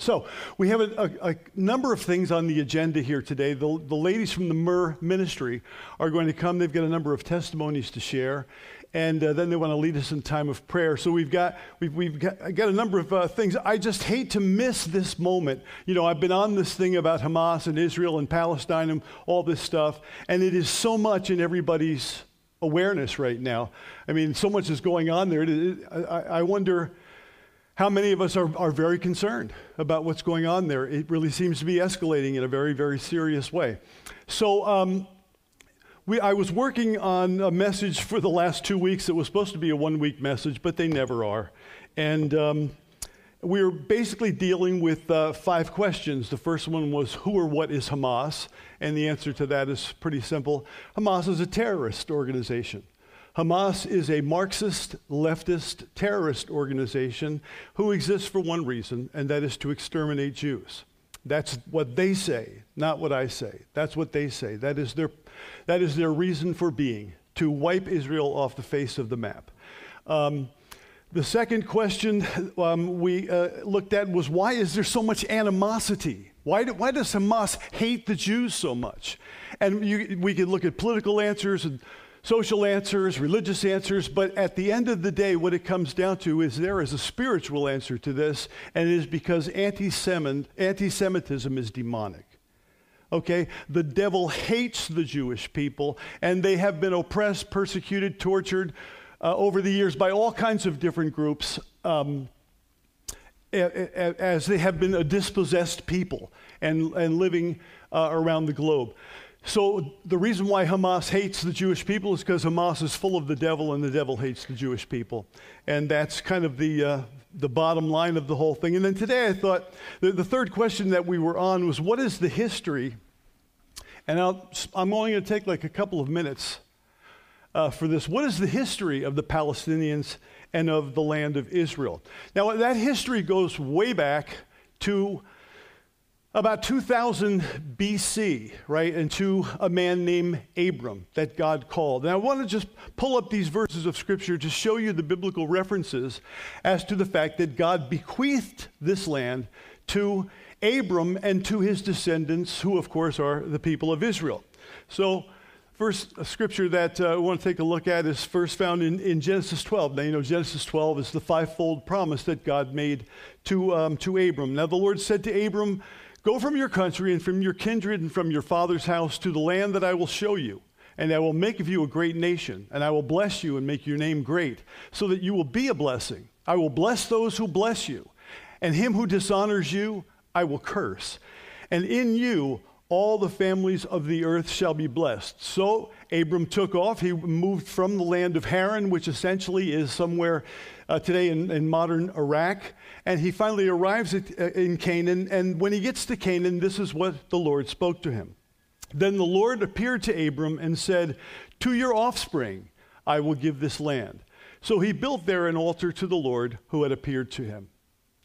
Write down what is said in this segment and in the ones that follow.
So we have a, a, a, number of things on the agenda here today. The, the ladies from the Myrrh Ministry are going to come. They've got a number of testimonies to share. And uh, then they want to lead us in time of prayer. So we've got, we've, we've got, got a number of uh, things. I just hate to miss this moment. You know, I've been on this thing about Hamas and Israel and Palestine and all this stuff, and it is so much in everybody's awareness right now. I mean, so much is going on there. I, I wonder how many of us are, are very concerned about what's going on there? It really seems to be escalating in a very, very serious way. So, um, we, I was working on a message for the last two weeks. It was supposed to be a one week message, but they never are. And um, we were basically dealing with uh, five questions. The first one was Who or what is Hamas? And the answer to that is pretty simple Hamas is a terrorist organization. Hamas is a Marxist, leftist, terrorist organization who exists for one reason, and that is to exterminate Jews. That's what they say, not what I say. That's what they say. That is their, that is their reason for being, to wipe Israel off the face of the map. Um, the second question um, we uh, looked at was why is there so much animosity? Why, do, why does Hamas hate the Jews so much? And you, we could look at political answers and social answers, religious answers, but at the end of the day, what it comes down to is there is a spiritual answer to this, and it is because anti Semitism is demonic. Okay? The devil hates the Jewish people, and they have been oppressed, persecuted, tortured uh, over the years by all kinds of different groups. Um, as they have been a dispossessed people and, and living uh, around the globe. So, the reason why Hamas hates the Jewish people is because Hamas is full of the devil and the devil hates the Jewish people. And that's kind of the, uh, the bottom line of the whole thing. And then today I thought the, the third question that we were on was what is the history? And i am only going to take like a couple of minutes uh, for this. What is the history of the Palestinians and of the land of Israel? Now, that history goes way back to about 2000 BC, right, and to a man named Abram that God called. And I want to just pull up these verses of Scripture to show you the biblical references as to the fact that God bequeathed this land to Abram and to his descendants, who, of course, are the people of Israel. So, first scripture that uh, we want to take a look at is first found in, in Genesis 12. Now, you know, Genesis 12 is the fivefold promise that God made to, um, to Abram. Now, the Lord said to Abram, Go from your country and from your kindred and from your father's house to the land that I will show you. And I will make of you a great nation, and I will bless you and make your name great, so that you will be a blessing. I will bless those who bless you, and him who dishonors you, I will curse. And in you, all the families of the earth shall be blessed. So Abram took off. He moved from the land of Haran, which essentially is somewhere uh, today in, in, modern Iraq. And he finally arrives at, uh, in Canaan. And when he gets to Canaan, this is what the Lord spoke to him. Then the Lord appeared to Abram and said, To your offspring I will give this land. So he built there an altar to the Lord who had appeared to him.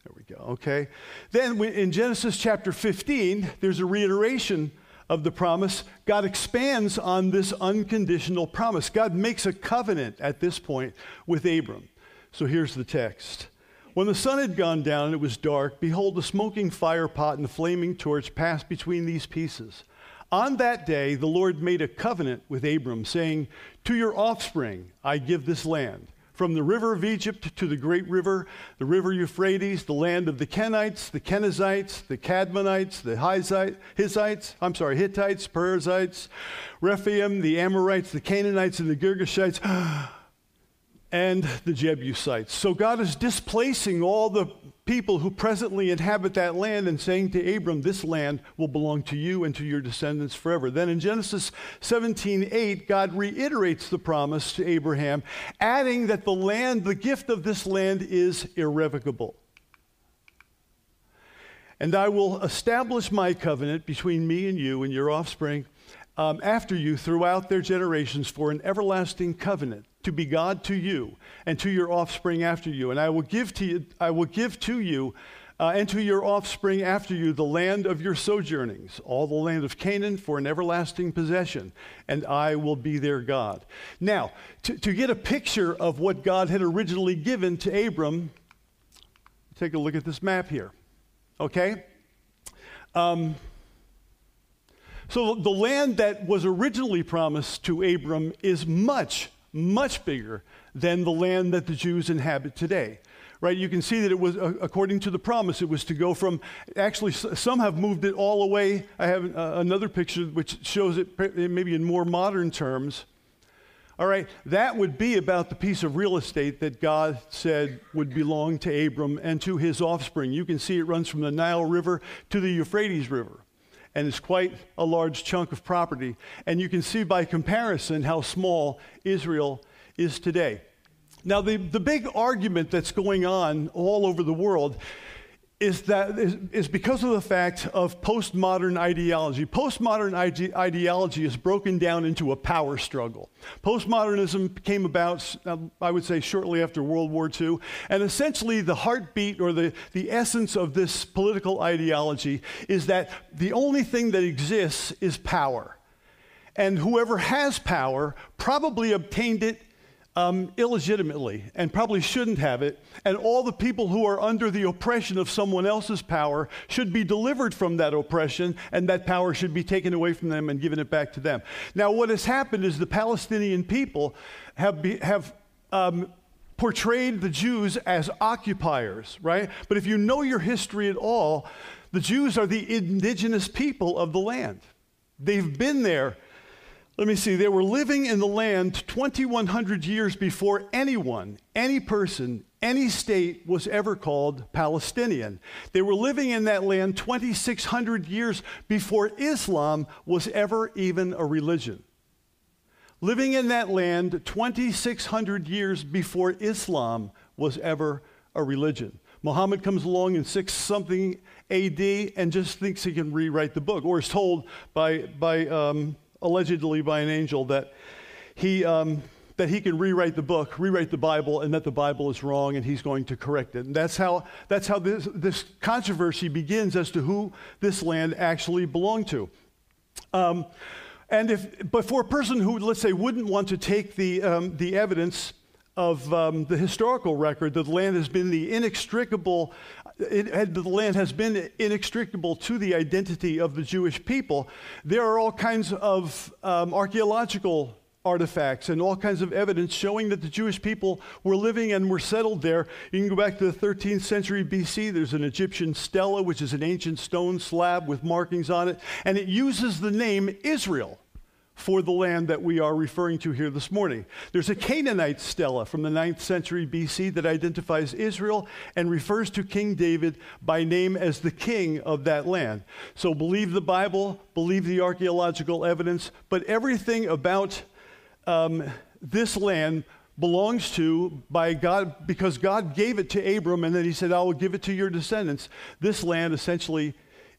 There we go, okay? Then in Genesis chapter 15, there's a reiteration of the promise. God expands on this unconditional promise. God makes a covenant at this point with Abram. So here's the text. When the sun had gone down and it was dark, behold, a smoking fire pot and a flaming torch passed between these pieces. On that day, the Lord made a covenant with Abram, saying, To your offspring I give this land from the river of Egypt to the great river, the river Euphrates, the land of the Kenites, the Kenizzites, the Cadmonites, the Hittites, I'm sorry, Hittites, Perizzites, Rephaim, the Amorites, the Canaanites, and the Girgashites, ah, and the Jebusites. So God is displacing all the people who presently inhabit that land and saying to Abram, This land will belong to you and to your descendants forever. Then in Genesis 17 8, God reiterates the promise to Abraham, adding that the land, the gift of this land, is irrevocable. And I will establish my covenant between me and you and your offspring um, after you throughout their generations for an everlasting covenant to be God to you and to your offspring after you. And I will give to you, I will give to you uh, and to your offspring after you the land of your sojournings, all the land of Canaan for an everlasting possession, and I will be their God. Now, to, to get a picture of what God had originally given to Abram, take a look at this map here. Okay? Um, so the land that was originally promised to Abram is much, much bigger than the land that the Jews inhabit today. Right? You can see that it was, uh, according to the promise, it was to go from, actually, some have moved it all away. I have uh, another picture which shows it maybe in more modern terms. All right, that would be about the piece of real estate that God said would belong to Abram and to his offspring. You can see it runs from the Nile River to the Euphrates River, and it's quite a large chunk of property. And you can see by comparison how small Israel is today. Now, the, the big argument that's going on all over the world is that is, because of the fact of postmodern ideology. Postmodern ide- ideology is broken down into a power struggle. Postmodernism came about, uh, I would say, shortly after World War II, and essentially the heartbeat or the, the essence of this political ideology is that the only thing that exists is power. And whoever has power probably obtained it um, illegitimately and probably shouldn't have it. And all the people who are under the oppression of someone else's power should be delivered from that oppression, and that power should be taken away from them and given it back to them. Now, what has happened is the Palestinian people have, be, have um, portrayed the Jews as occupiers, right? But if you know your history at all, the Jews are the indigenous people of the land. They've been there let me see, they were living in the land 2,100 years before anyone, any person, any state was ever called Palestinian. They were living in that land 2,600 years before Islam was ever even a religion. Living in that land 2,600 years before Islam was ever a religion. Muhammad comes along in 6 something AD and just thinks he can rewrite the book, or is told by, by um, allegedly by an angel that he, um, that he can rewrite the book, rewrite the Bible, and that the Bible is wrong and he's going to correct it. And that's how, that's how this, this controversy begins as to who this land actually belonged to. Um, and if, but for a person who, let's say, wouldn't want to take the, um, the evidence of um, the historical record that the land has been the inextricable it, the land has been inextricable to the identity of the Jewish people. There are all kinds of um, archaeological artifacts and all kinds of evidence showing that the Jewish people were living and were settled there. You can go back to the 13th century BC. There's an Egyptian stela, which is an ancient stone slab with markings on it, and it uses the name Israel for the land that we are referring to here this morning. There's a Canaanite stela from the 9th century BC that identifies Israel and refers to King David by name as the king of that land. So believe the Bible, believe the archaeological evidence, but everything about um, this land belongs to by God because God gave it to Abram and then he said, I will give it to your descendants. This land essentially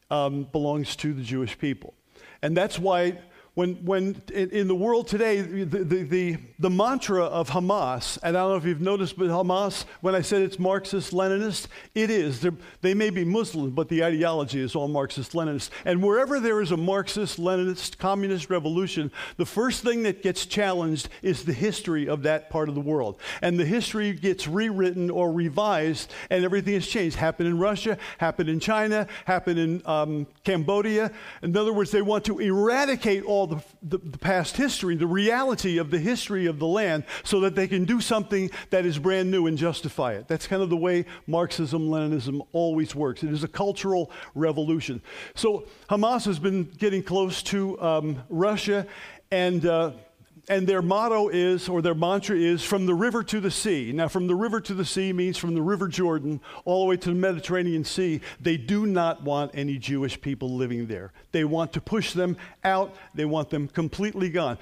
um, belongs to the Jewish people. And that's why when, when in the world today, the, the, the, the, mantra of Hamas, and I don't know if you've noticed, but Hamas, when I said it's Marxist Leninist, it is. They're, they may be Muslim, but the ideology is all Marxist Leninist. And wherever there is a Marxist Leninist communist revolution, the first thing that gets challenged is the history of that part of the world. And the history gets rewritten or revised, and everything has changed. Happened in Russia, happened in China, happened in um, Cambodia. In other words, they want to eradicate all the, the, the, past history, the reality of the history of the land, so that they can do something that is brand new and justify it. That's kind of the way Marxism, Leninism always works. It is a cultural revolution. So Hamas has been getting close to um, Russia, and uh, and their motto is, or their mantra is, from the river to the sea. Now, from the river to the sea means from the River Jordan all the way to the Mediterranean Sea. They do not want any Jewish people living there. They want to push them out, they want them completely gone.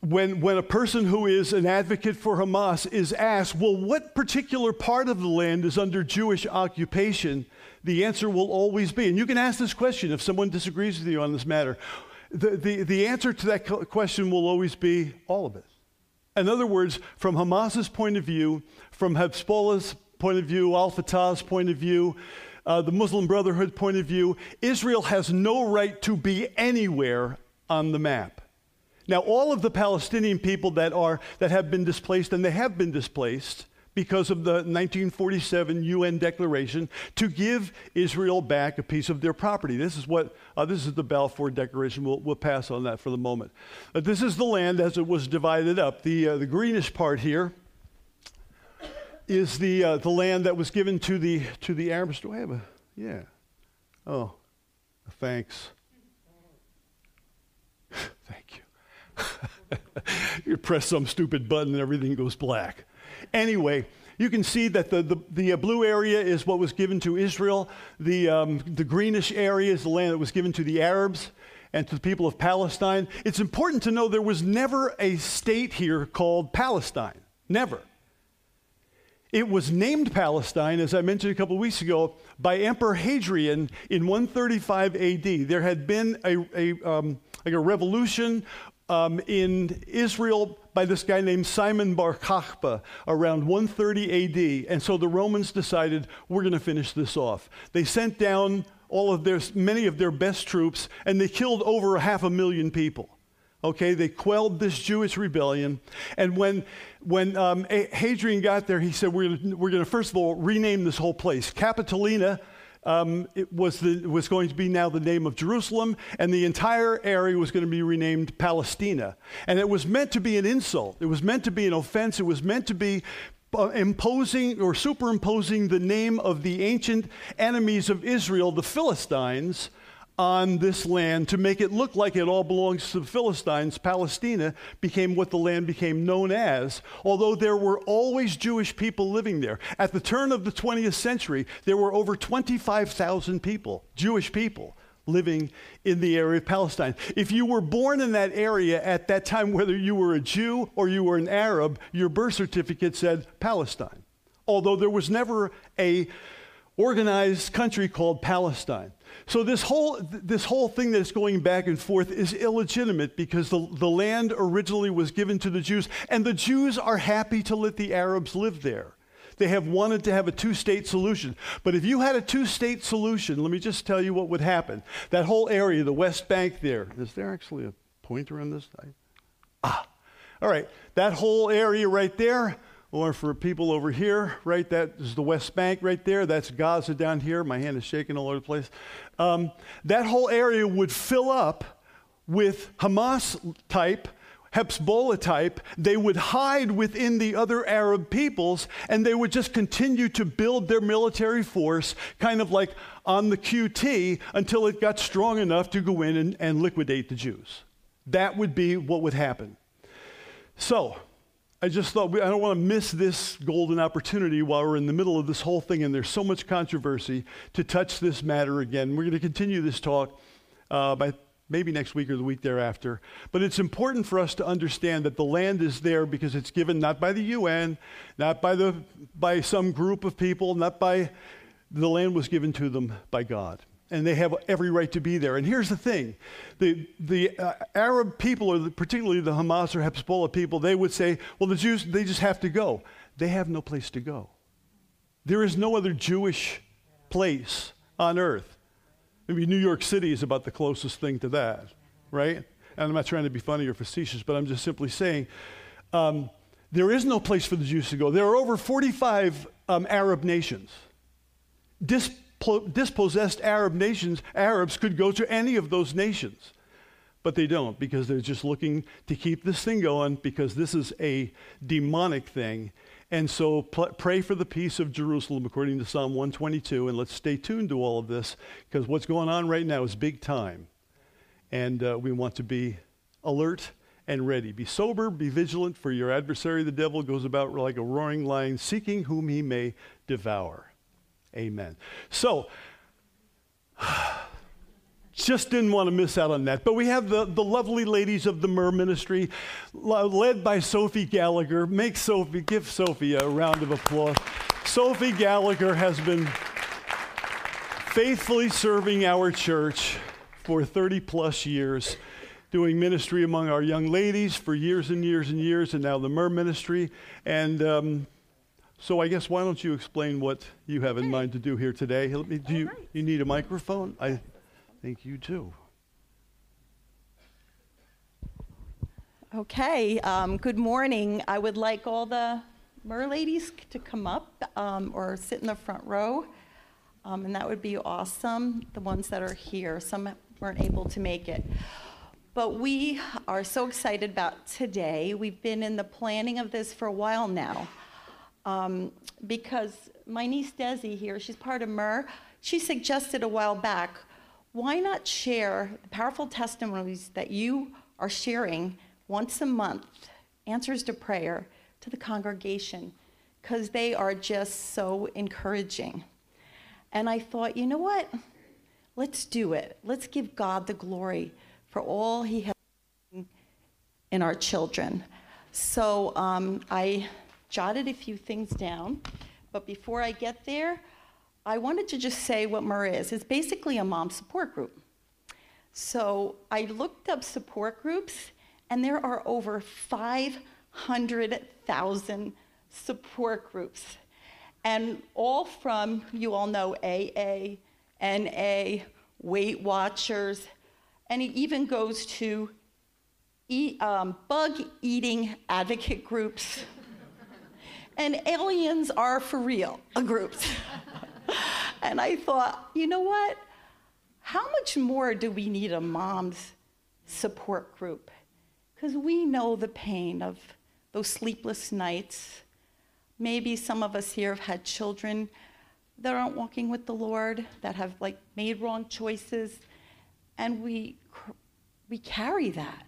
When, when a person who is an advocate for Hamas is asked, well, what particular part of the land is under Jewish occupation? The answer will always be, and you can ask this question if someone disagrees with you on this matter the, the, the answer to that question will always be all of it. In other words, from Hamas's point of view, from Hezbollah's point of view, Al Fatah's point of view, uh, the Muslim Brotherhood point of view, Israel has no right to be anywhere on the map. Now, all of the Palestinian people that, are, that have been displaced, and they have been displaced because of the 1947 UN declaration to give Israel back a piece of their property. This is what uh, this is the Balfour Declaration. We'll, we'll pass on that for the moment. But this is the land as it was divided up. The uh, the greenish part here is the uh, the land that was given to the to the Arabs. Do I have a yeah? Oh, thanks. Thank you. you press some stupid button and everything goes black. Anyway, you can see that the, the, the, uh, blue area is what was given to Israel. The, um, the greenish area is the land that was given to the Arabs and to the people of Palestine. It's important to know there was never a state here called Palestine. Never. It was named Palestine, as I mentioned a couple of weeks ago, by Emperor Hadrian in 135 AD. There had been a, a um, like a revolution um, in Israel by this guy named Simon Bar Kokhba around 130 AD. And so the Romans decided, we're going to finish this off. They sent down all of their, many of their best troops, and they killed over a half a million people. Okay, they quelled this Jewish rebellion. And when, when um, Hadrian got there, he said, We're going to, first of all, rename this whole place. Capitolina um, it was, the, was going to be now the name of Jerusalem, and the entire area was going to be renamed Palestina. And it was meant to be an insult, it was meant to be an offense, it was meant to be uh, imposing or superimposing the name of the ancient enemies of Israel, the Philistines, on this land to make it look like it all belongs to the Philistines. Palestina became what the land became known as, although there were always Jewish people living there. At the turn of the 20th century, there were over 25,000 people, Jewish people, living in the area of Palestine. If you were born in that area at that time, whether you were a Jew or you were an Arab, your birth certificate said Palestine, although there was never a organized country called Palestine. So this whole, this whole thing that's going back and forth is illegitimate because the, the land originally was given to the Jews, and the Jews are happy to let the Arabs live there. They have wanted to have a two state solution. But if you had a two state solution, let me just tell you what would happen. That whole area, the West Bank there, is there actually a pointer on this? Ah, all right. That whole area right there or for people over here, right, that is the West Bank right there. That's Gaza down here. My hand is shaking all over the place. Um, that whole area would fill up with Hamas type, Hezbollah type. They would hide within the other Arab peoples and they would just continue to build their military force, kind of like on the QT, until it got strong enough to go in and, and liquidate the Jews. That would be what would happen. So, I just thought we, I don't want to miss this golden opportunity while we're in the middle of this whole thing and there's so much controversy to touch this matter again. We're going to continue this talk uh, by maybe next week or the week thereafter. But it's important for us to understand that the land is there because it's given not by the UN, not by, the, by some group of people, not by the land was given to them by God and they have every right to be there. And here's the thing the, the uh, Arab people, or the, particularly the Hamas or Hezbollah people, they would say, well, the Jews, they just have to go. They have no place to go. There is no other Jewish place on earth. Maybe New York City is about the closest thing to that, right? And I'm not trying to be funny or facetious, but I'm just simply saying um, there is no place for the Jews to go. There are over 45 um, Arab nations. Dis- dispossessed Arab nations, Arabs could go to any of those nations. But they don't because they're just looking to keep this thing going because this is a demonic thing. And so pray for the peace of Jerusalem according to Psalm 122. And let's stay tuned to all of this because what's going on right now is big time. And uh, we want to be alert and ready. Be sober, be vigilant, for your adversary, the devil, goes about like a roaring lion, seeking whom he may devour. Amen. So, just didn't want to miss out on that. But we have the, the lovely ladies of the Myrrh Ministry, led by Sophie Gallagher. Make Sophie, give Sophie a round of applause. Sophie Gallagher has been faithfully serving our church for 30 plus years, doing ministry among our young ladies for years and years and years, and now the Myrrh Ministry. And um, so I guess why don't you explain what you have in mind to do here today? do you, you need a microphone? I think you do. Okay, um, good morning. I would like all the Myrrh ladies to come up um, or sit in the front row, um, and that would be awesome. The ones that are here, some weren't able to make it. But we are so excited about today. We've been in the planning of this for a while now. Um, because my niece Desi here, she's part of Myrrh, she suggested a while back, why not share the powerful testimonies that you are sharing once a month, answers to prayer, to the congregation, because they are just so encouraging. And I thought, you know what? Let's do it. Let's give God the glory for all He has in our children. So um, I jotted a few things down, but before I get there, I wanted to just say what Myrrh is. It's basically a mom support group. So I looked up support groups, and there are over 500,000 support groups. And all from, you all know, AA, NA, Weight Watchers, and it even goes to eat, um, bug eating advocate groups. And aliens are for real groups. and I thought, you know what? How much more do we need a mom's support group? Because we know the pain of those sleepless nights. Maybe some of us here have had children that aren't walking with the Lord, that have like made wrong choices, and we we carry that.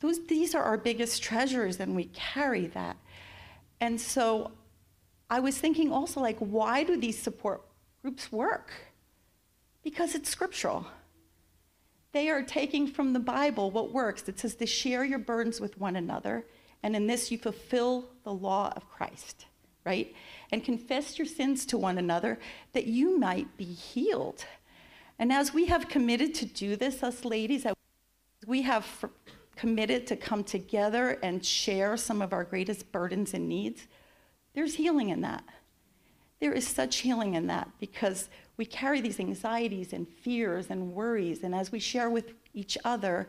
Those these are our biggest treasures, and we carry that. And so, I was thinking also like, why do these support groups work? Because it's scriptural. They are taking from the Bible what works. It says to share your burdens with one another, and in this you fulfill the law of Christ right? And confess your sins to one another that you might be healed. And as we have committed to do this, us ladies, we have committed to come together and share some of our greatest burdens and needs, there's healing in that. There is such healing in that because we carry these anxieties and fears and worries. And as we share with each other,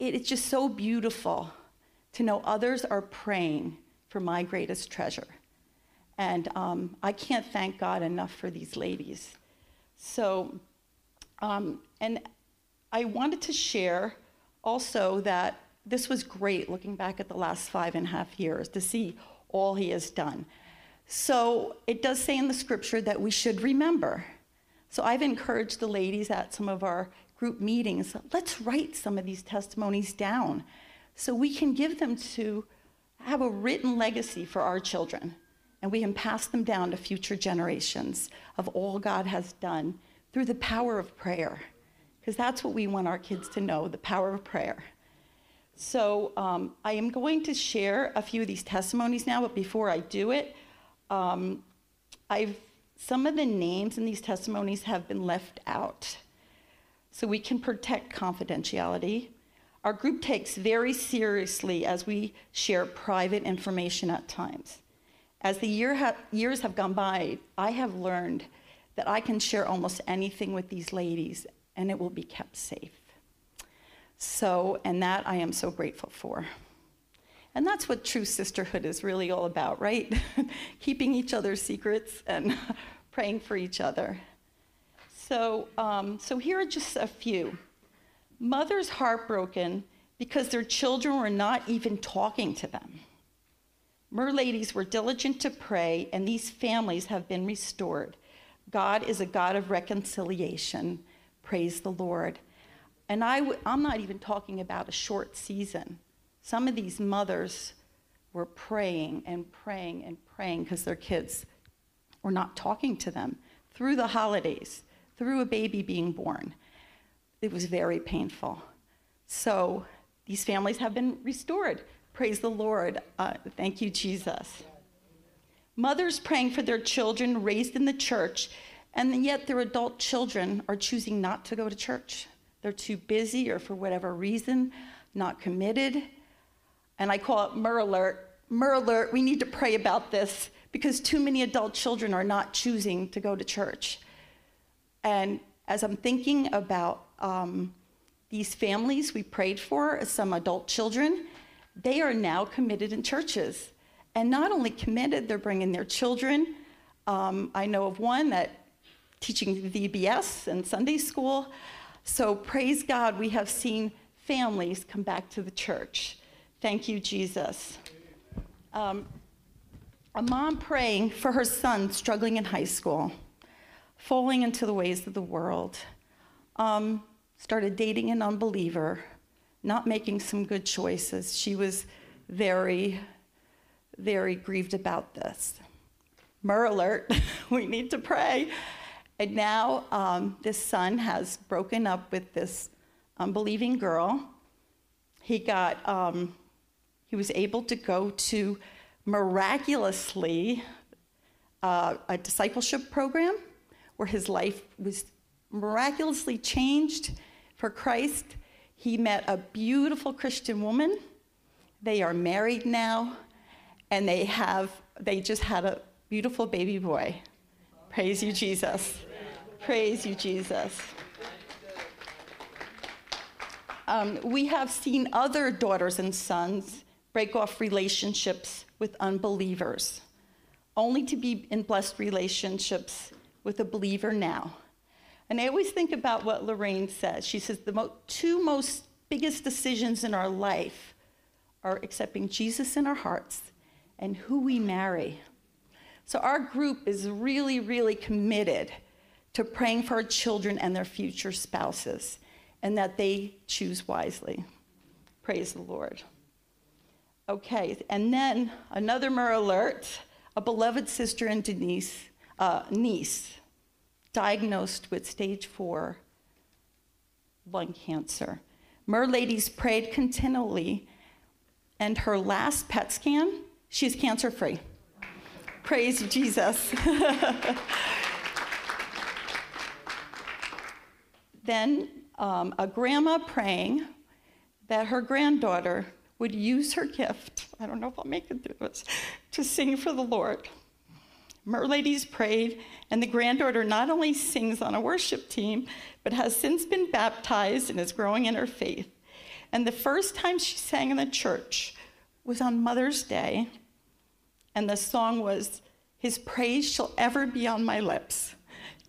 it's just so beautiful to know others are praying for my greatest treasure. And um, I can't thank God enough for these ladies. So, um, and I wanted to share also that this was great looking back at the last five and a half years to see all he has done. So it does say in the scripture that we should remember. So I've encouraged the ladies at some of our group meetings let's write some of these testimonies down so we can give them to have a written legacy for our children, and we can pass them down to future generations of all God has done through the power of prayer, because that's what we want our kids to know the power of prayer. So um, I am going to share a few of these testimonies now, but before I do it, um, I've some of the names in these testimonies have been left out, so we can protect confidentiality. Our group takes very seriously as we share private information at times. As the year ha- years have gone by, I have learned that I can share almost anything with these ladies and it will be kept safe. So, and that I am so grateful for. And that's what true sisterhood is really all about, right? Keeping each other's secrets and praying for each other. So, um, so here are just a few. Mothers heartbroken because their children were not even talking to them. Myrrh ladies were diligent to pray, and these families have been restored. God is a God of reconciliation. Praise the Lord. And i w- I'm not even talking about a short season. Some of these mothers were praying and praying and praying because their kids were not talking to them through the holidays, through a baby being born. It was very painful. So these families have been restored. Praise the Lord. Uh, thank you, Jesus. Mothers praying for their children raised in the church, and yet their adult children are choosing not to go to church. They're too busy, or for whatever reason, not committed. And I call it Myrrh alert. Myrrh alert, we need to pray about this because too many adult children are not choosing to go to church. And as I'm thinking about um, these families we prayed for, some adult children, they are now committed in churches. and not only committed, they're bringing their children. Um, I know of one that teaching VBS and Sunday school. So praise God, we have seen families come back to the church. Thank you, Jesus. Um, a mom praying for her son struggling in high school, falling into the ways of the world, um, started dating an unbeliever, not making some good choices. She was very, very grieved about this. Myrrh alert, we need to pray. And now um, this son has broken up with this unbelieving girl. He got, um, he was able to go to miraculously uh, a discipleship program where his life was miraculously changed for Christ. He met a beautiful Christian woman. They are married now, and they have they just had a beautiful baby boy. Praise you, Jesus. Praise you, Jesus. Um, we have seen other daughters and sons break off relationships with unbelievers, only to be in blessed relationships with a believer now. And I always think about what Lorraine says. She says the mo- two most biggest decisions in our life are accepting Jesus in our hearts and who we marry. So our group is really, really committed to praying for our children and their future spouses and that they choose wisely. Praise the Lord. Okay, and then another Myrrh alert a beloved sister and Denise, uh, niece diagnosed with stage four lung cancer. Myrrh ladies prayed continually, and her last PET scan, she's cancer free. Praise Jesus. then um, a grandma praying that her granddaughter would use her gift, I don't know if I'll make it through this, to sing for the Lord. Myrrh Ladies prayed, and the granddaughter not only sings on a worship team, but has since been baptized and is growing in her faith. And the first time she sang in the church was on Mother's Day, and the song was, His praise shall ever be on my lips.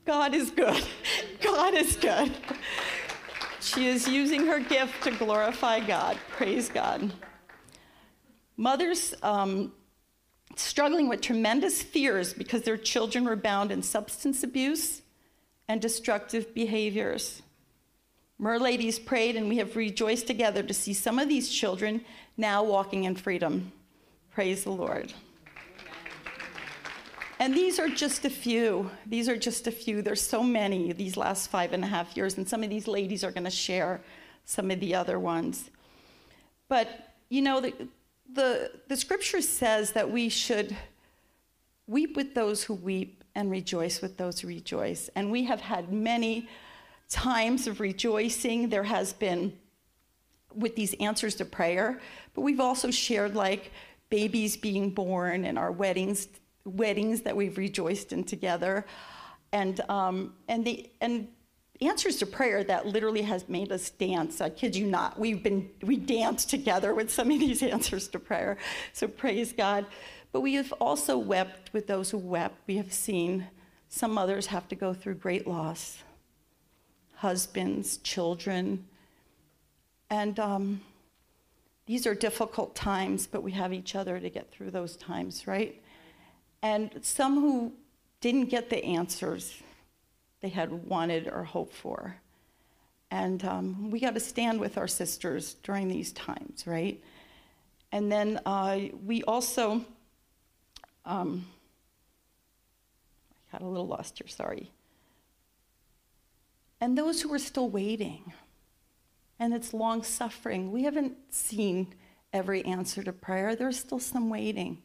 God is good. God is good. She is using her gift to glorify God. Praise God. Mothers um, struggling with tremendous fears because their children were bound in substance abuse and destructive behaviors. Myrrh ladies prayed, and we have rejoiced together to see some of these children now walking in freedom. Praise the Lord. And these are just a few. These are just a few. There's so many these last five and a half years, and some of these ladies are going to share some of the other ones. But, you know, the, the, the scripture says that we should weep with those who weep and rejoice with those who rejoice. And we have had many times of rejoicing. There has been with these answers to prayer, but we've also shared like babies being born and our weddings weddings that we've rejoiced in together. And, um, and, the, and answers to prayer that literally has made us dance. I kid you not. We've been, we danced together with some of these answers to prayer. So praise God. But we have also wept with those who wept. We have seen some mothers have to go through great loss husbands, children. And um, these are difficult times, but we have each other to get through those times, right? And some who didn't get the answers they had wanted or hoped for. And um, we got to stand with our sisters during these times, right? And then uh, we also, um, I got a little lost here, sorry. And those who are still waiting, and it's long suffering. We haven't seen every answer to prayer, there's still some waiting.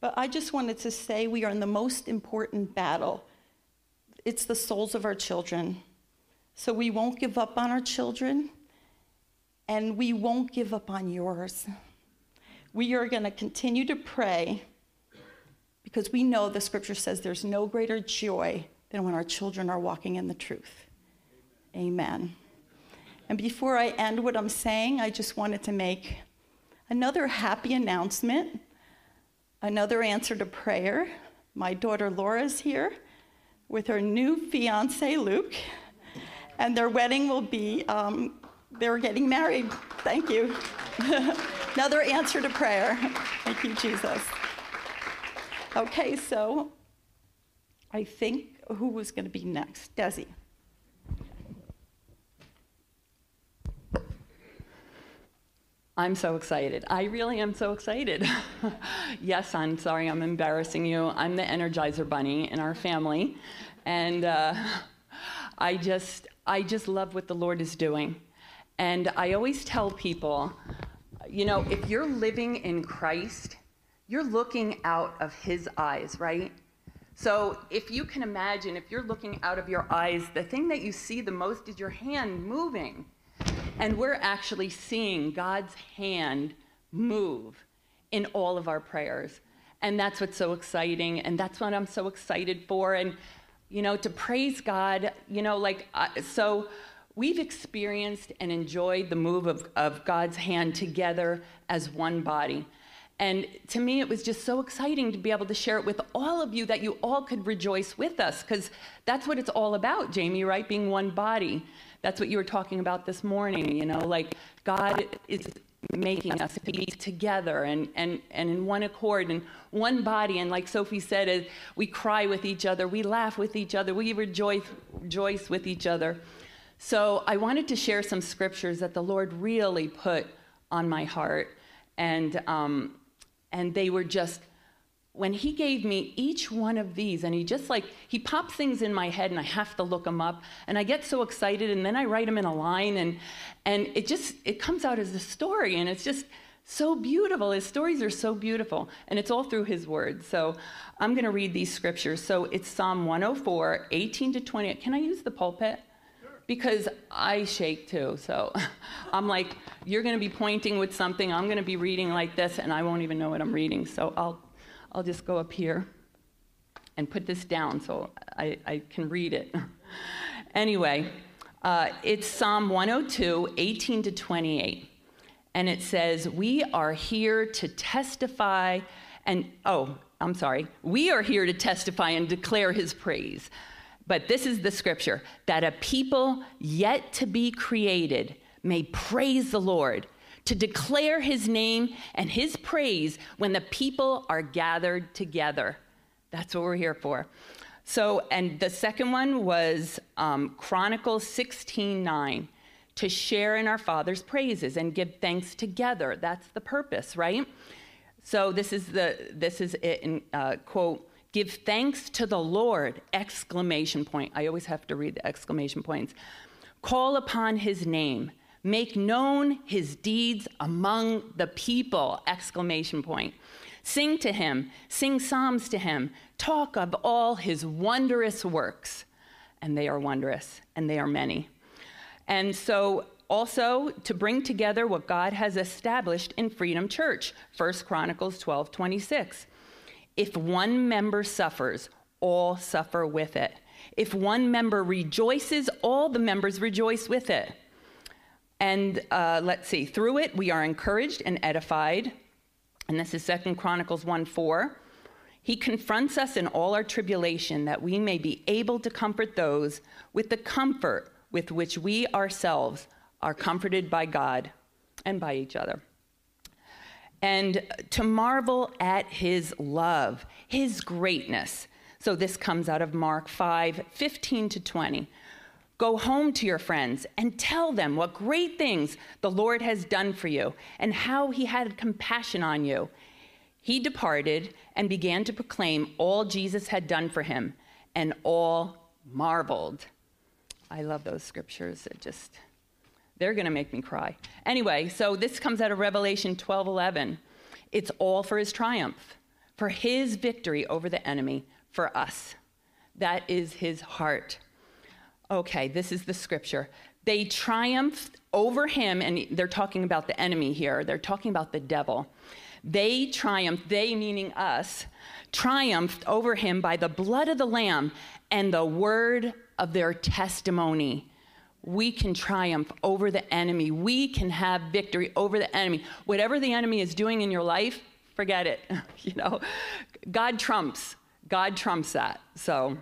But I just wanted to say we are in the most important battle. It's the souls of our children. So we won't give up on our children, and we won't give up on yours. We are going to continue to pray because we know the scripture says there's no greater joy than when our children are walking in the truth. Amen. And before I end what I'm saying, I just wanted to make another happy announcement another answer to prayer. My daughter Laura's here with her new fiance Luke, and their wedding will be, um, they're getting married. Thank you. another answer to prayer. Thank you, Jesus. Okay, so I think who was going to be next? Desi. I'm so excited. I really am so excited. yes, I'm sorry I'm embarrassing you. I'm the Energizer Bunny in our family. And uh, I, just, I just love what the Lord is doing. And I always tell people, you know, if you're living in Christ, you're looking out of His eyes, right? So if you can imagine, if you're looking out of your eyes, the thing that you see the most is your hand moving. And we're actually seeing God's hand move in all of our prayers. And that's what's so exciting. And that's what I'm so excited for. And, you know, to praise God, you know, like, uh, so we've experienced and enjoyed the move of, of God's hand together as one body. And to me, it was just so exciting to be able to share it with all of you that you all could rejoice with us, because that's what it's all about, Jamie, right? Being one body. That's what you were talking about this morning, you know, like God is making us be together and, and, and in one accord and one body. And like Sophie said, we cry with each other, we laugh with each other, we rejoice, rejoice with each other. So I wanted to share some scriptures that the Lord really put on my heart. And um, and they were just when he gave me each one of these and he just like he pops things in my head and i have to look them up and i get so excited and then i write them in a line and and it just it comes out as a story and it's just so beautiful. His stories are so beautiful and it's all through his word so i'm going to read these scriptures. So it's psalm 104 18 to 20 can i use the pulpit? Because I shake too. So I'm like, you're going to be pointing with something, I'm going to be reading like this, and I won't even know what I'm reading. So I'll, I'll just go up here and put this down so I, I can read it. anyway, uh, it's Psalm 102, 18 to 28. And it says, We are here to testify and, oh, I'm sorry, we are here to testify and declare his praise. But this is the scripture that a people yet to be created may praise the Lord, to declare his name and his praise when the people are gathered together. That's what we're here for. So, and the second one was um, Chronicles 16 9, to share in our Father's praises and give thanks together. That's the purpose, right? So this is the this is it in uh, quote Give thanks to the Lord! Exclamation point. I always have to read the exclamation points. Call upon his name. Make known his deeds among the people! Exclamation point. Sing to him. Sing psalms to him. Talk of all his wondrous works. And they are wondrous, and they are many. And so also to bring together what God has established in Freedom Church, 1 Chronicles 12 26. If one member suffers, all suffer with it. If one member rejoices, all the members rejoice with it. And uh, let's see, through it we are encouraged and edified. And this is Second Chronicles 1 4. He confronts us in all our tribulation that we may be able to comfort those with the comfort with which we ourselves are comforted by God and by each other and to marvel at his love, his greatness. So this comes out of Mark 5 15 to 20. Go home to your friends and tell them what great things the Lord has done for you and how he had compassion on you. He departed and began to proclaim all Jesus had done for him, and all marveled. I love those scriptures. It just they're going to make me cry. Anyway, so this comes out of Revelation 12:11. It's all for his triumph, for his victory over the enemy, for us. That is his heart. Okay, this is the scripture. They triumphed over him, and they're talking about the enemy here. They're talking about the devil. They triumphed, they meaning us, triumphed over him by the blood of the Lamb and the word of their testimony we can triumph over the enemy. We can have victory over the enemy. Whatever the enemy is doing in your life, forget it. you know, God trumps. God trumps that. So,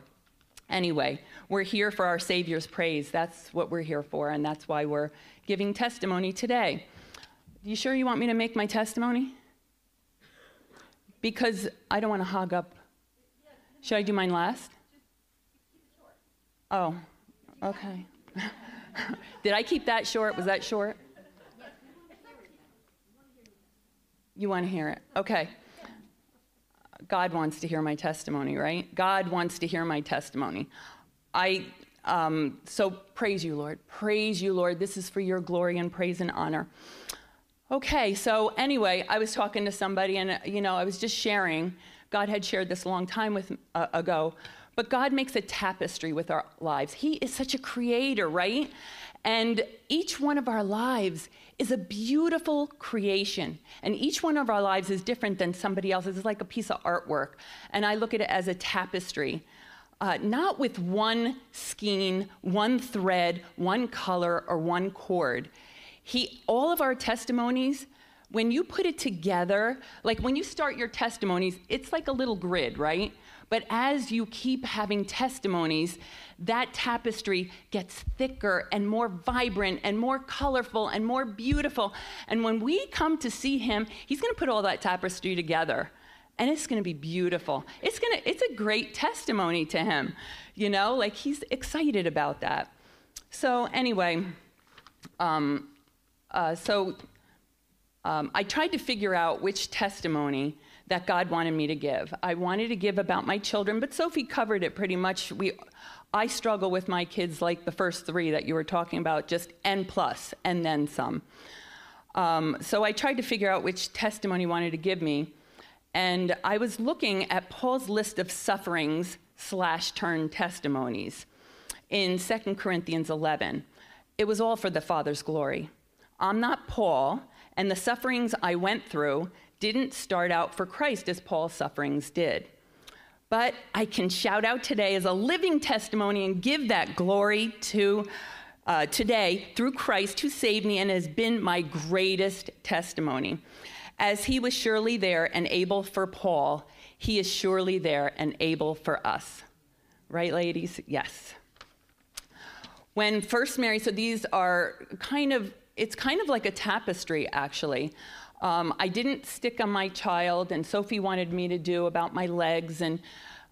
anyway, we're here for our Savior's praise. That's what we're here for, and that's why we're giving testimony today. You sure you want me to make my testimony? Because I don't want to hog up. Should I do mine last? Oh, okay. Did I keep that short? Was that short? You want to hear it? Okay. God wants to hear my testimony, right? God wants to hear my testimony. I um, so praise you, Lord. Praise you, Lord. This is for your glory and praise and honor. Okay, so anyway, I was talking to somebody, and you know, I was just sharing. God had shared this a long time with, uh, ago, but God makes a tapestry with our lives. He is such a creator, right? And each one of our lives is a beautiful creation. And each one of our lives is different than somebody else's. It's like a piece of artwork. And I look at it as a tapestry, uh, not with one skein, one thread, one color, or one cord. He, all of our testimonies, when you put it together, like when you start your testimonies, it's like a little grid, right? But as you keep having testimonies, that tapestry gets thicker and more vibrant and more colorful and more beautiful. And when we come to see him, he's going to put all that tapestry together. And it's going to be beautiful. It's going to it's a great testimony to him. You know, like he's excited about that. So anyway, um, uh, so um, I tried to figure out which testimony that God wanted me to give. I wanted to give about my children, but Sophie covered it pretty much. We, I struggle with my kids like the first three that you were talking about, just N plus and then some. Um, so I tried to figure out which testimony he wanted to give me, and I was looking at Paul's list of sufferings slash turn testimonies in 2 Corinthians 11. It was all for the Father's glory. I'm not Paul, and the sufferings I went through didn't start out for Christ as Paul's sufferings did. But I can shout out today as a living testimony and give that glory to uh, today through Christ who saved me and has been my greatest testimony. As he was surely there and able for Paul, he is surely there and able for us. Right, ladies? Yes. When first Mary, so these are kind of it's kind of like a tapestry, actually. Um, I didn't stick on my child, and Sophie wanted me to do about my legs, and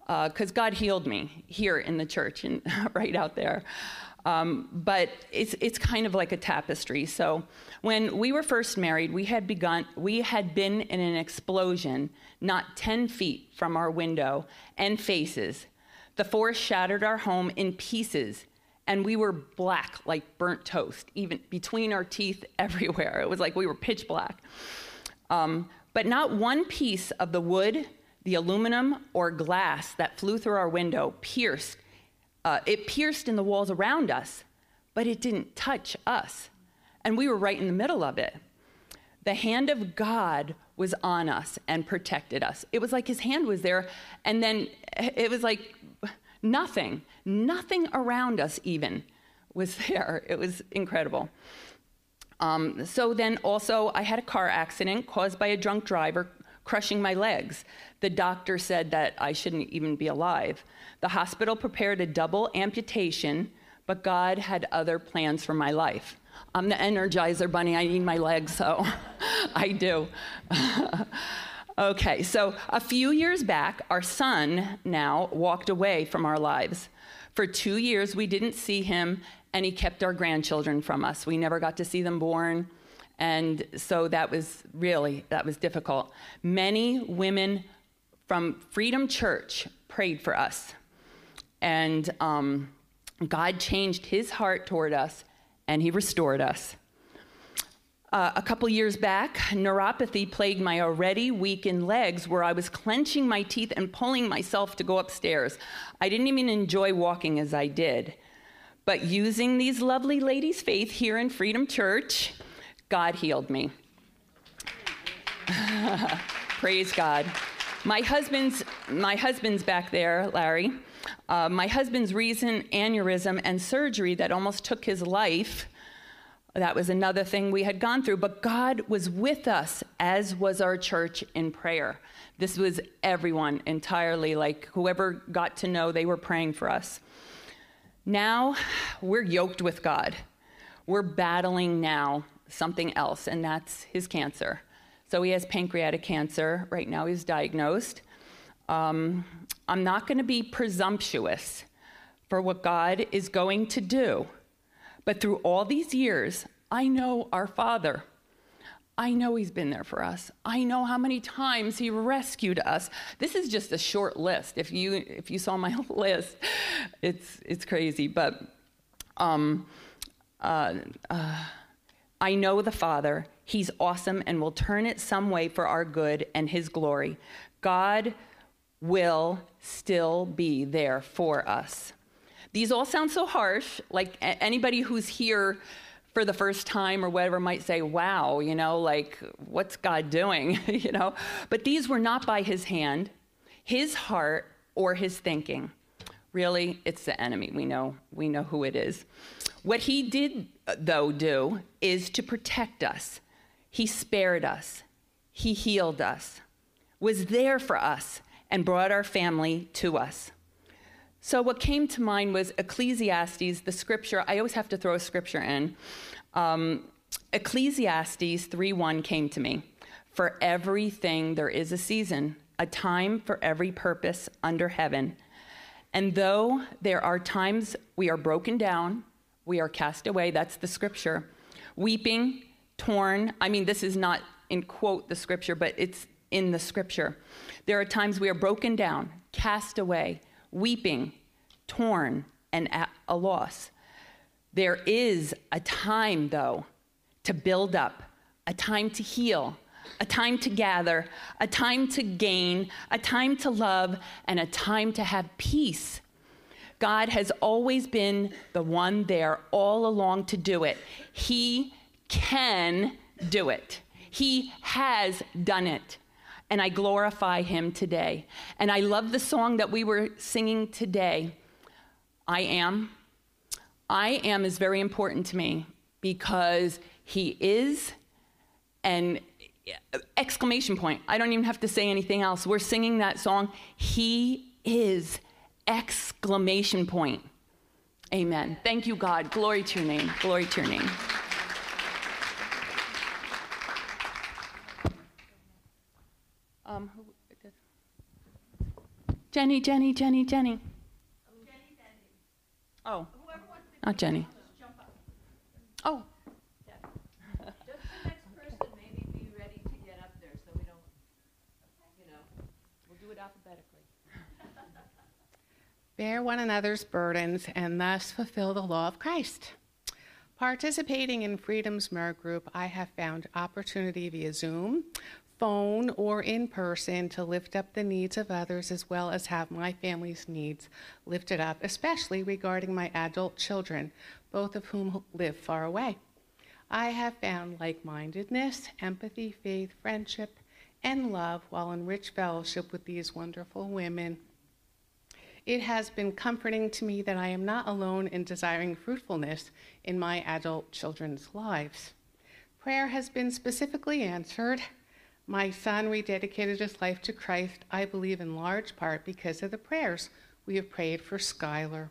because uh, God healed me here in the church and right out there. Um, but it's, it's kind of like a tapestry. So when we were first married, we had begun, we had been in an explosion not 10 feet from our window and faces. The force shattered our home in pieces and we were black like burnt toast, even between our teeth everywhere. It was like we were pitch black. Um, but not one piece of the wood, the aluminum, or glass that flew through our window pierced. Uh, it pierced in the walls around us, but it didn't touch us. And we were right in the middle of it. The hand of God was on us and protected us. It was like his hand was there, and then it was like Nothing, nothing around us even was there. It was incredible. Um, so then also, I had a car accident caused by a drunk driver crushing my legs. The doctor said that I shouldn't even be alive. The hospital prepared a double amputation, but God had other plans for my life. I'm the energizer bunny. I need my legs, so I do. Okay, so a few years back, our son now walked away from our lives. For two years, we didn't see him, and he kept our grandchildren from us. We never got to see them born, and so that was really that was difficult. Many women from Freedom Church prayed for us, and um, God changed His heart toward us, and He restored us. Uh, a couple years back, neuropathy plagued my already weakened legs, where I was clenching my teeth and pulling myself to go upstairs. I didn't even enjoy walking as I did. But using these lovely ladies' faith here in Freedom Church, God healed me. Praise God. My husband's, my husband's back there, Larry. Uh, my husband's recent aneurysm and surgery that almost took his life That was another thing we had gone through. But God was with us, as was our church in prayer. This was everyone entirely, like whoever got to know, they were praying for us. Now we're yoked with God. We're battling now something else, and that's his cancer. So he has pancreatic cancer. Right now he's diagnosed. Um, I'm not going to be presumptuous for what God is going to do. But through all these years, I know our Father. I know He's been there for us. I know how many times He rescued us. This is just a short list. If you if you saw my list, it's it's crazy. But um, uh, uh, I know the Father. He's awesome and will turn it some way for our good and His glory. God will still be there for us. These all sound so harsh. Like anybody who's here for the first time or whatever might say, wow, you know, like, what's God doing? you know? But these were not by his hand, his heart, or his thinking. Really, it's the enemy. We know, we know who it is. What he did, though, do is to protect us. He spared us, he healed us, was there for us, and brought our family to us. So, what came to mind was Ecclesiastes, the scripture. I always have to throw a scripture in. Um, Ecclesiastes 3:1 came to me. For everything there is a season, a time for every purpose under heaven. And though there are times we are broken down, we are cast away, that's the scripture. Weeping, torn, I mean, this is not in quote the scripture, but it's in the scripture. There are times we are broken down, cast away, weeping, torn, and at a loss. There is a time, though, to build up, a time to heal, a time to gather, a time to gain, a time to love, and a time to have peace. God has always been the one there all along to do it. He can do it, He has done it and I glorify him today. And I love the song that we were singing today. I am. I am is very important to me because he is and exclamation point. I don't even have to say anything else. We're singing that song. He is exclamation point. Amen. Thank you, God. Glory to your name. Glory to your name. Jenny, Jenny, Jenny, Jenny. Oh, not Jenny. Oh. Bear one another's burdens and thus fulfill the law of Christ. Participating in Freedom's Myrrh Group, I have found opportunity via Zoom phone or in person to lift up the needs of others as well as have my family's needs lifted up, especially regarding my adult children, both of whom live far away. I have found like mindedness, empathy, faith, friendship, and love while in rich fellowship with these wonderful women. It has been comforting to me that I am not alone in desiring fruitfulness in my adult children's lives. Prayer has been specifically answered my son rededicated his life to Christ, I believe, in large part because of the prayers we have prayed for Skylar.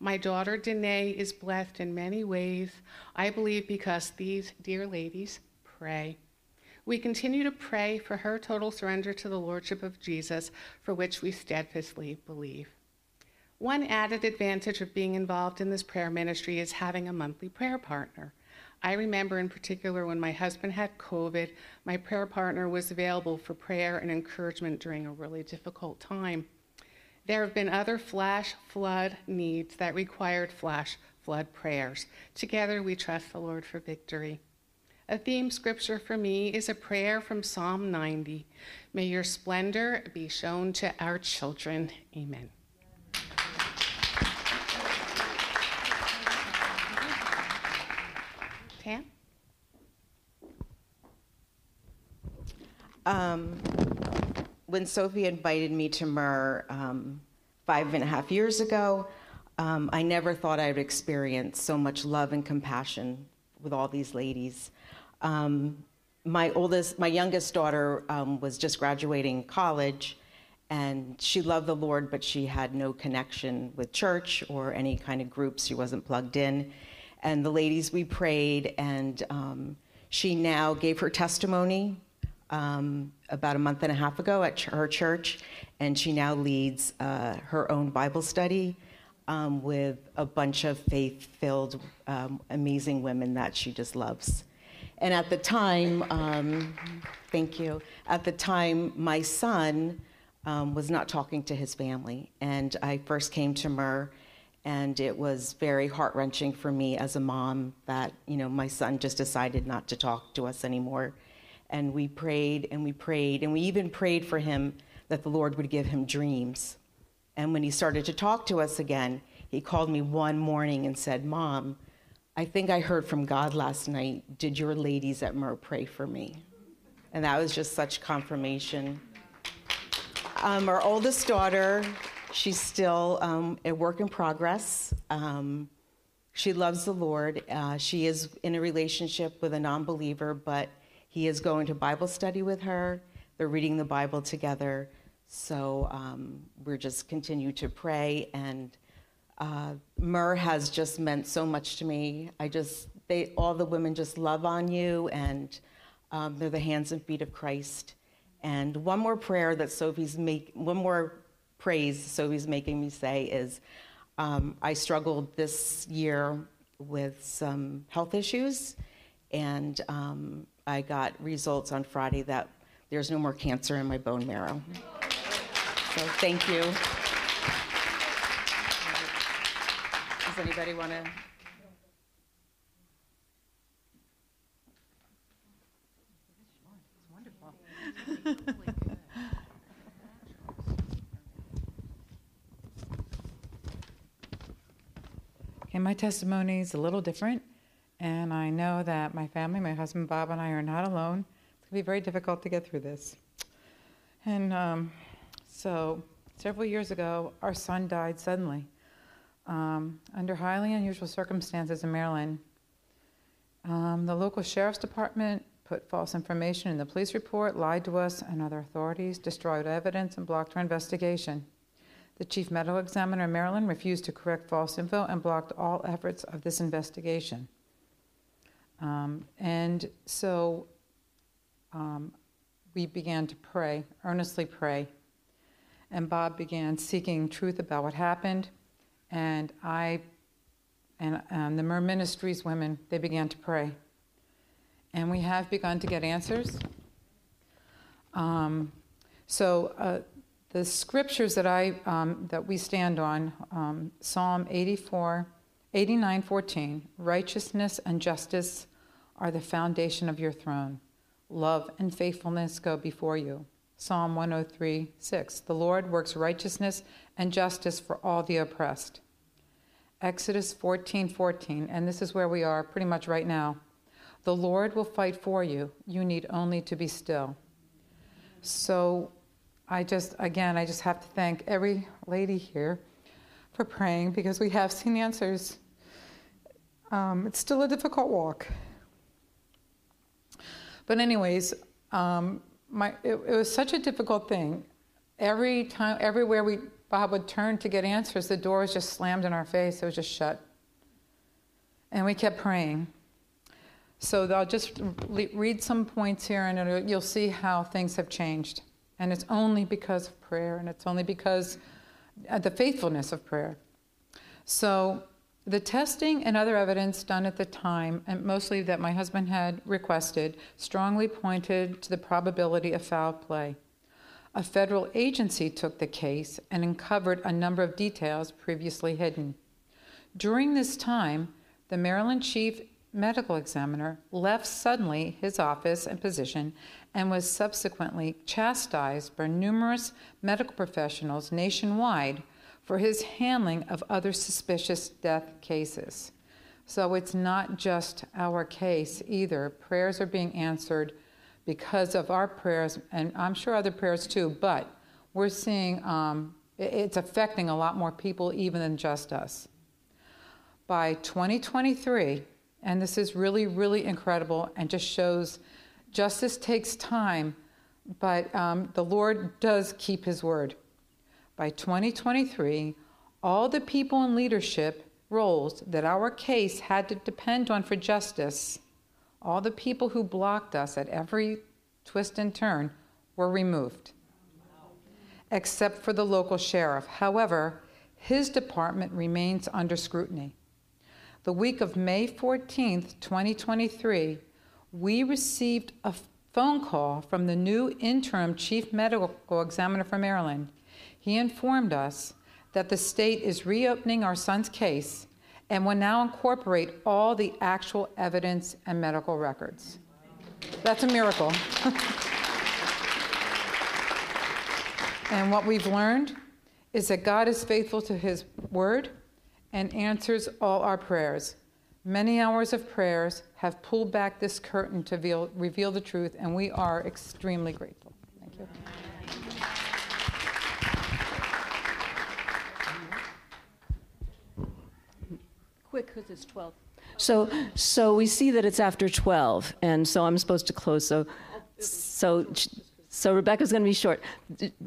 My daughter Danae is blessed in many ways, I believe, because these dear ladies pray. We continue to pray for her total surrender to the Lordship of Jesus, for which we steadfastly believe. One added advantage of being involved in this prayer ministry is having a monthly prayer partner. I remember in particular when my husband had COVID, my prayer partner was available for prayer and encouragement during a really difficult time. There have been other flash flood needs that required flash flood prayers. Together we trust the Lord for victory. A theme scripture for me is a prayer from Psalm 90. May your splendor be shown to our children. Amen. Um, when Sophie invited me to Myrrh um, five and a half years ago, um, I never thought I would experience so much love and compassion with all these ladies. Um, my oldest, my youngest daughter um, was just graduating college, and she loved the Lord, but she had no connection with church or any kind of groups. She wasn't plugged in. And the ladies, we prayed, and um, she now gave her testimony um, about a month and a half ago at ch- her church, and she now leads uh, her own Bible study um, with a bunch of faith filled, um, amazing women that she just loves. And at the time, um, thank you, at the time, my son um, was not talking to his family. And I first came to Myrrh, and it was very heart wrenching for me as a mom that, you know, my son just decided not to talk to us anymore. And we prayed and we prayed, and we even prayed for him that the Lord would give him dreams. And when he started to talk to us again, he called me one morning and said, Mom, I think I heard from God last night. Did your ladies at Myrrh pray for me? And that was just such confirmation. Um, our oldest daughter, she's still um, a work in progress. Um, she loves the Lord. Uh, she is in a relationship with a non believer, but he is going to Bible study with her. They're reading the Bible together. So um, we're just continue to pray. And uh, Myrrh has just meant so much to me. I just, they, all the women just love on you, and um, they're the hands and feet of Christ. And one more prayer that Sophie's make, one more praise Sophie's making me say is, um, I struggled this year with some health issues, and um, I got results on Friday that there's no more cancer in my bone marrow. So thank you. Does anybody want to? Okay, my testimony is a little different, and I know that my family, my husband Bob, and I are not alone. It's going to be very difficult to get through this. And um, so, several years ago, our son died suddenly um, under highly unusual circumstances in Maryland. Um, the local sheriff's department put false information in the police report, lied to us and other authorities, destroyed evidence, and blocked our investigation. The chief medical examiner in Maryland refused to correct false info and blocked all efforts of this investigation. Um, and so um, we began to pray, earnestly pray. And Bob began seeking truth about what happened. And I and, and the Myrrh Ministries women, they began to pray. And we have begun to get answers. Um, so uh, the scriptures that I um, that we stand on, um, Psalm 84, 89, 14, righteousness and justice are the foundation of your throne. Love and faithfulness go before you. Psalm 103, 6. The Lord works righteousness and justice for all the oppressed. Exodus 14, 14, and this is where we are pretty much right now. The Lord will fight for you. You need only to be still. So I just, again, I just have to thank every lady here for praying because we have seen answers. Um, it's still a difficult walk. But, anyways, um, my, it, it, was such a difficult thing. Every time, everywhere we Bob would turn to get answers, the door was just slammed in our face. It was just shut. And we kept praying. So I'll just read some points here, and you'll see how things have changed. And it's only because of prayer, and it's only because of the faithfulness of prayer. So, the testing and other evidence done at the time, and mostly that my husband had requested, strongly pointed to the probability of foul play. A federal agency took the case and uncovered a number of details previously hidden. During this time, the Maryland chief medical examiner left suddenly his office and position and was subsequently chastised by numerous medical professionals nationwide for his handling of other suspicious death cases. So it's not just our case either. Prayers are being answered because of our prayers, and I'm sure other prayers too, but we're seeing um, it's affecting a lot more people even than just us. By 2023, And this is really, really incredible and just shows justice takes time, but um, the Lord does keep his word. By 2023, all the people in leadership roles that our case had to depend on for justice, all the people who blocked us at every twist and turn, were removed, except for the local sheriff. However, his department remains under scrutiny. The week of May 14th, 2023, we received a phone call from the new interim chief medical examiner from Maryland. He informed us that the state is reopening our son's case and will now incorporate all the actual evidence and medical records. That's a miracle. and what we've learned is that God is faithful to his word and answers all our prayers. Many hours of prayers have pulled back this curtain to reveal, reveal the truth, and we are extremely grateful. Thank you. quick because it's 12. So, so we see that it's after 12, and so I'm supposed to close. So, so, so Rebecca's going to be short.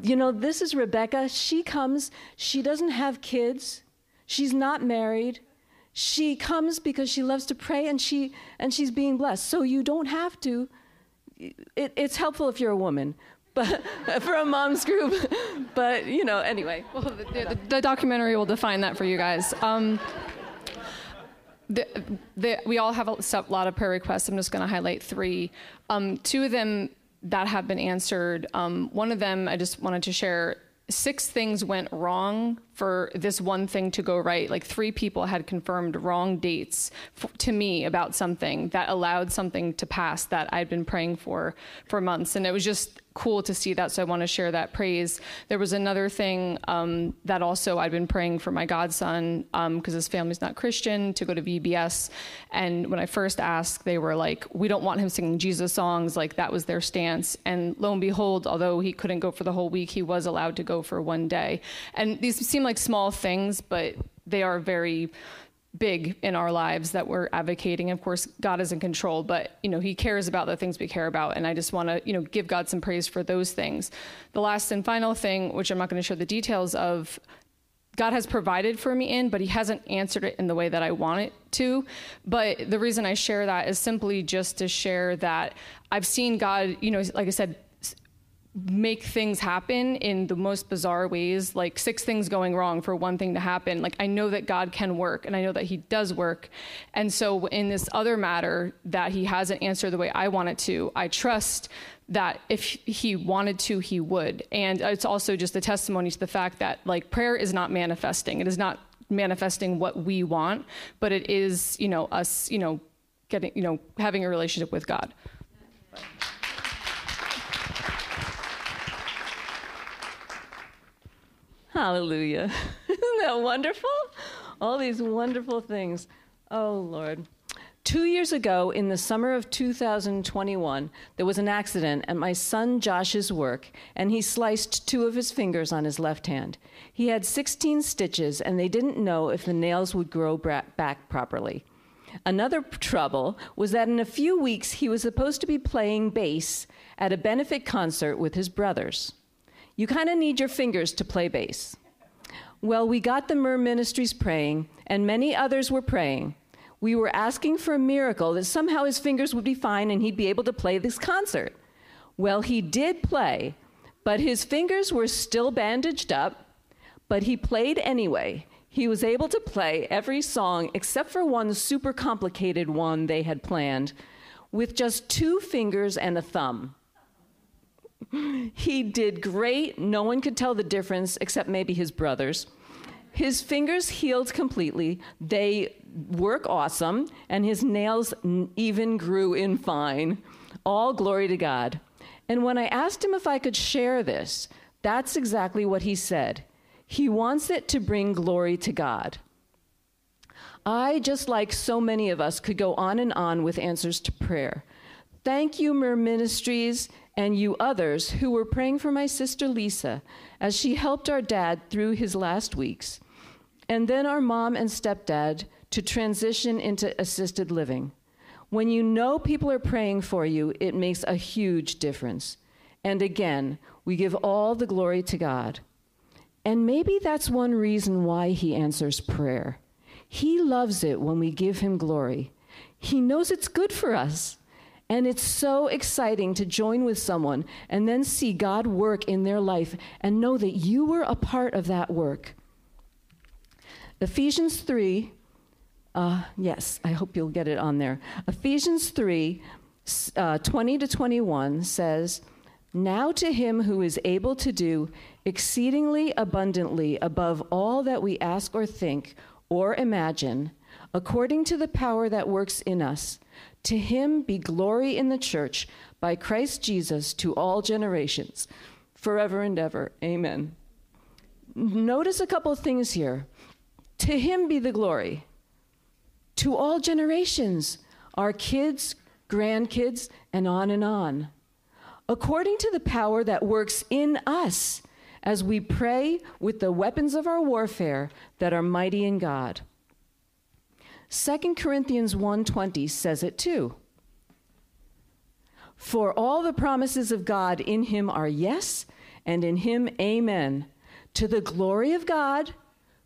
You know, this is Rebecca. She comes. She doesn't have kids. She's not married. She comes because she loves to pray, and she and she's being blessed. So you don't have to. It, it's helpful if you're a woman, but for a mom's group. But you know, anyway. Well, the, the, the documentary will define that for you guys. Um, the, the, we all have a lot of prayer requests. I'm just going to highlight three. Um, two of them that have been answered. Um, one of them I just wanted to share. Six things went wrong for this one thing to go right. Like three people had confirmed wrong dates f- to me about something that allowed something to pass that I'd been praying for for months, and it was just cool to see that. So I want to share that praise. There was another thing um, that also I'd been praying for my godson because um, his family's not Christian to go to VBS. And when I first asked, they were like, "We don't want him singing Jesus songs." Like that was their stance. And lo and behold, although he couldn't go for the whole week, he was allowed to go for one day. And these seem like small things, but they are very big in our lives that we're advocating. Of course, God is in control, but you know, he cares about the things we care about and I just want to, you know, give God some praise for those things. The last and final thing, which I'm not going to show the details of, God has provided for me in, but he hasn't answered it in the way that I want it to. But the reason I share that is simply just to share that I've seen God, you know, like I said, make things happen in the most bizarre ways like six things going wrong for one thing to happen. Like i know that god can work and i know that he does work. And so in this other matter that he hasn't answered the way i want it to i trust that if he wanted to he would. And it's also just a testimony to the fact that like prayer is not manifesting. It is not manifesting what we want but it is you know us you know getting you know having a relationship with god Hallelujah. Isn't that wonderful? All these wonderful things. Oh, Lord. Two years ago, in the summer of 2021, there was an accident at my son Josh's work, and he sliced two of his fingers on his left hand. He had 16 stitches, and they didn't know if the nails would grow back properly. Another trouble was that in a few weeks, he was supposed to be playing bass at a benefit concert with his brothers. You kind of need your fingers to play bass. Well, we got the Myrrh Ministries praying, and many others were praying. We were asking for a miracle that somehow his fingers would be fine and he'd be able to play this concert. Well, he did play, but his fingers were still bandaged up, but he played anyway. He was able to play every song except for one super complicated one they had planned with just two fingers and a thumb. He did great. No one could tell the difference except maybe his brothers. His fingers healed completely. They work awesome, and his nails even grew in fine. All glory to God. And when I asked him if I could share this, that's exactly what he said. He wants it to bring glory to God. I, just like so many of us, could go on and on with answers to prayer. Thank you, Myrrh Ministries and you others who were praying for my sister Lisa as she helped our dad through his last weeks, and then our mom and stepdad to transition into assisted living. When you know people are praying for you, it makes a huge difference. And again, we give all the glory to God. And maybe that's one reason why He answers prayer. He loves it when we give Him glory. He knows it's good for us. And it's so exciting to join with someone and then see God work in their life and know that you were a part of that work. Ephesians 3, uh, yes, I hope you'll get it on there. Ephesians 3, uh, 20 to 21 says, Now to him who is able to do exceedingly abundantly above all that we ask or think or imagine, according to the power that works in us. To him be glory in the church by Christ Jesus to all generations, forever and ever. Amen. Notice a couple of things here. To him be the glory. To all generations, our kids, grandkids, and on and on. According to the power that works in us as we pray with the weapons of our warfare that are mighty in God. 2 Corinthians 1:20 says it too. For all the promises of God in him are yes, and in him amen, to the glory of God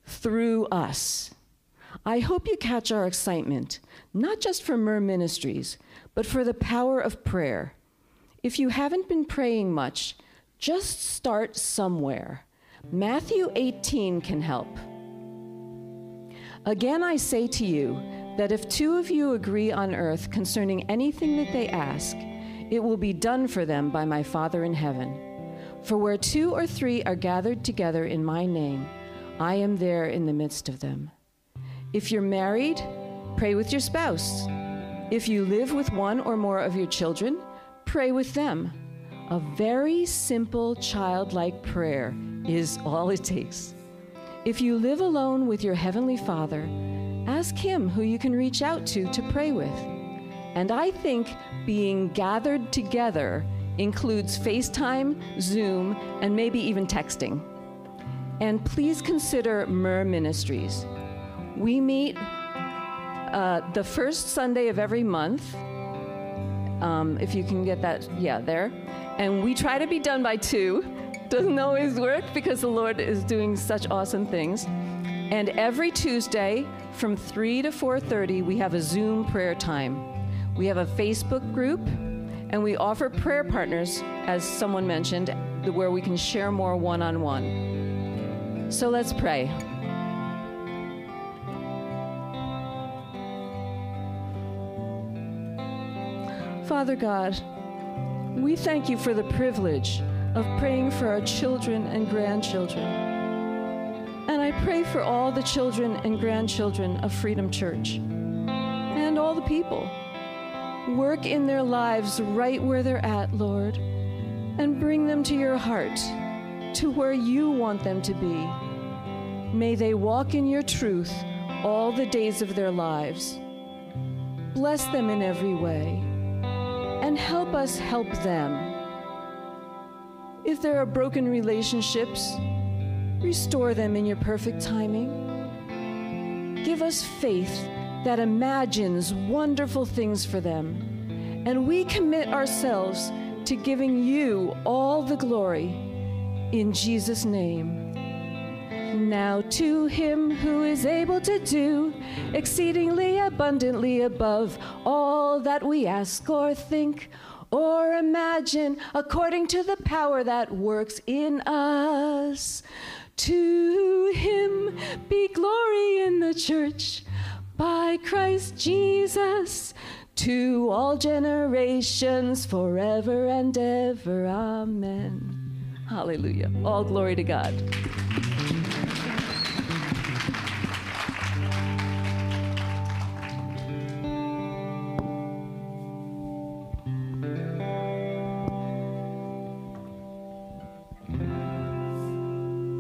through us. I hope you catch our excitement, not just for Myrrh Ministries, but for the power of prayer. If you haven't been praying much, just start somewhere. Matthew 18 can help. Again, I say to you that if two of you agree on earth concerning anything that they ask, it will be done for them by my Father in heaven. For where two or three are gathered together in my name, I am there in the midst of them. If you're married, pray with your spouse. If you live with one or more of your children, pray with them. A very simple childlike prayer is all it takes. If you live alone with your Heavenly Father, ask Him who you can reach out to to pray with. And I think being gathered together includes FaceTime, Zoom, and maybe even texting. And please consider Myrrh Ministries. We meet uh, the first Sunday of every month. Um, if you can get that, yeah, there. And we try to be done by two doesn't always work because the Lord is doing such awesome things. And every Tuesday from 3 to 4:30 we have a Zoom prayer time. We have a Facebook group and we offer prayer partners as someone mentioned where we can share more one-on-one. So let's pray. Father God, we thank you for the privilege of praying for our children and grandchildren. And I pray for all the children and grandchildren of Freedom Church and all the people. Work in their lives right where they're at, Lord, and bring them to your heart, to where you want them to be. May they walk in your truth all the days of their lives. Bless them in every way and help us help them. If there are broken relationships, restore them in your perfect timing. Give us faith that imagines wonderful things for them. And we commit ourselves to giving you all the glory in Jesus' name. Now to him who is able to do exceedingly abundantly above all that we ask or think or imagine according to the power that works in us. To him be glory in the church by Christ Jesus to all generations forever and ever. Amen. Hallelujah. All glory to God.